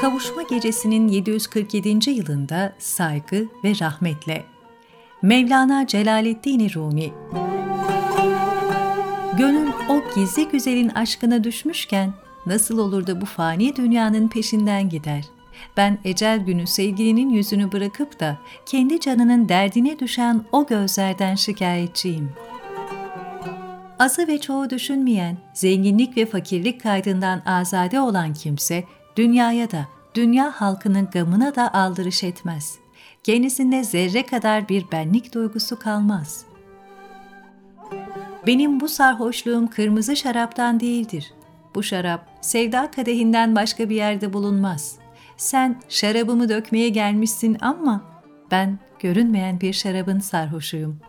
Kavuşma gecesinin 747. yılında saygı ve rahmetle. Mevlana Celaleddin Rumi Gönül o gizli güzelin aşkına düşmüşken nasıl olur da bu fani dünyanın peşinden gider? Ben ecel günü sevgilinin yüzünü bırakıp da kendi canının derdine düşen o gözlerden şikayetçiyim. Azı ve çoğu düşünmeyen, zenginlik ve fakirlik kaydından azade olan kimse, dünyaya da, dünya halkının gamına da aldırış etmez. Kendisinde zerre kadar bir benlik duygusu kalmaz. Benim bu sarhoşluğum kırmızı şaraptan değildir. Bu şarap sevda kadehinden başka bir yerde bulunmaz. Sen şarabımı dökmeye gelmişsin ama ben görünmeyen bir şarabın sarhoşuyum.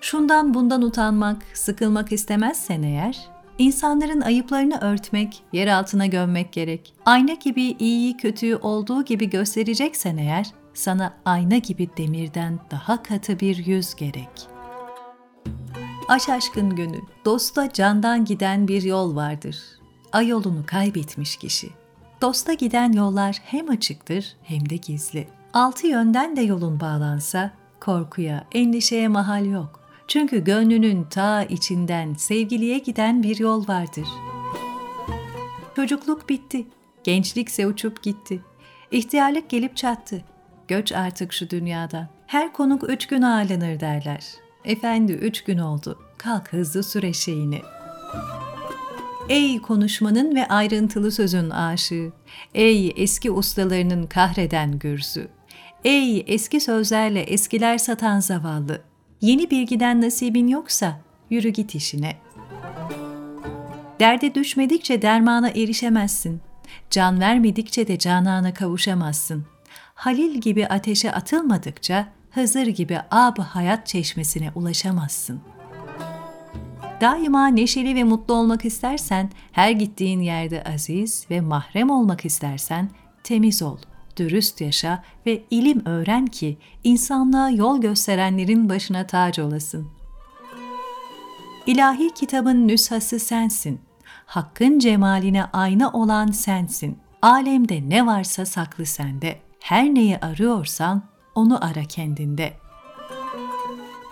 Şundan bundan utanmak, sıkılmak istemezsen eğer, insanların ayıplarını örtmek, yer altına gömmek gerek. Ayna gibi iyiyi kötüyü olduğu gibi göstereceksen eğer, sana ayna gibi demirden daha katı bir yüz gerek.'' Aş aşkın gönül, dosta candan giden bir yol vardır. Ay yolunu kaybetmiş kişi. Dosta giden yollar hem açıktır hem de gizli. Altı yönden de yolun bağlansa, korkuya, endişeye mahal yok. Çünkü gönlünün ta içinden sevgiliye giden bir yol vardır. Çocukluk bitti, gençlikse uçup gitti. İhtiyarlık gelip çattı. Göç artık şu dünyadan. Her konuk üç gün ağırlanır derler. Efendi üç gün oldu. Kalk hızlı süre şeyini. Ey konuşmanın ve ayrıntılı sözün aşığı. Ey eski ustalarının kahreden gürzü. Ey eski sözlerle eskiler satan zavallı. Yeni bilgiden nasibin yoksa yürü git işine. Derde düşmedikçe dermana erişemezsin. Can vermedikçe de canana kavuşamazsın. Halil gibi ateşe atılmadıkça Hızır gibi ab hayat çeşmesine ulaşamazsın. Daima neşeli ve mutlu olmak istersen, her gittiğin yerde aziz ve mahrem olmak istersen, temiz ol, dürüst yaşa ve ilim öğren ki insanlığa yol gösterenlerin başına tac olasın. İlahi kitabın nüshası sensin. Hakkın cemaline ayna olan sensin. Alemde ne varsa saklı sende. Her neyi arıyorsan onu ara kendinde.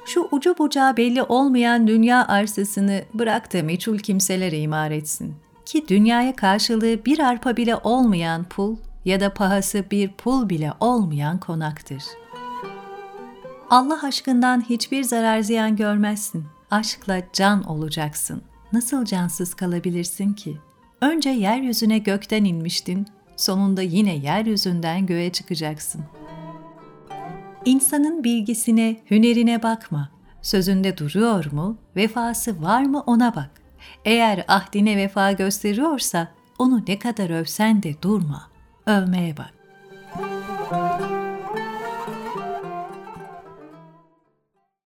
Şu ucu bucağı belli olmayan dünya arsasını bırak da meçhul kimselere imar etsin. Ki dünyaya karşılığı bir arpa bile olmayan pul ya da pahası bir pul bile olmayan konaktır. Allah aşkından hiçbir zarar ziyan görmezsin. Aşkla can olacaksın. Nasıl cansız kalabilirsin ki? Önce yeryüzüne gökten inmiştin, sonunda yine yeryüzünden göğe çıkacaksın.'' İnsanın bilgisine, hünerine bakma. Sözünde duruyor mu, vefası var mı ona bak. Eğer ahdine vefa gösteriyorsa onu ne kadar övsen de durma. Övmeye bak.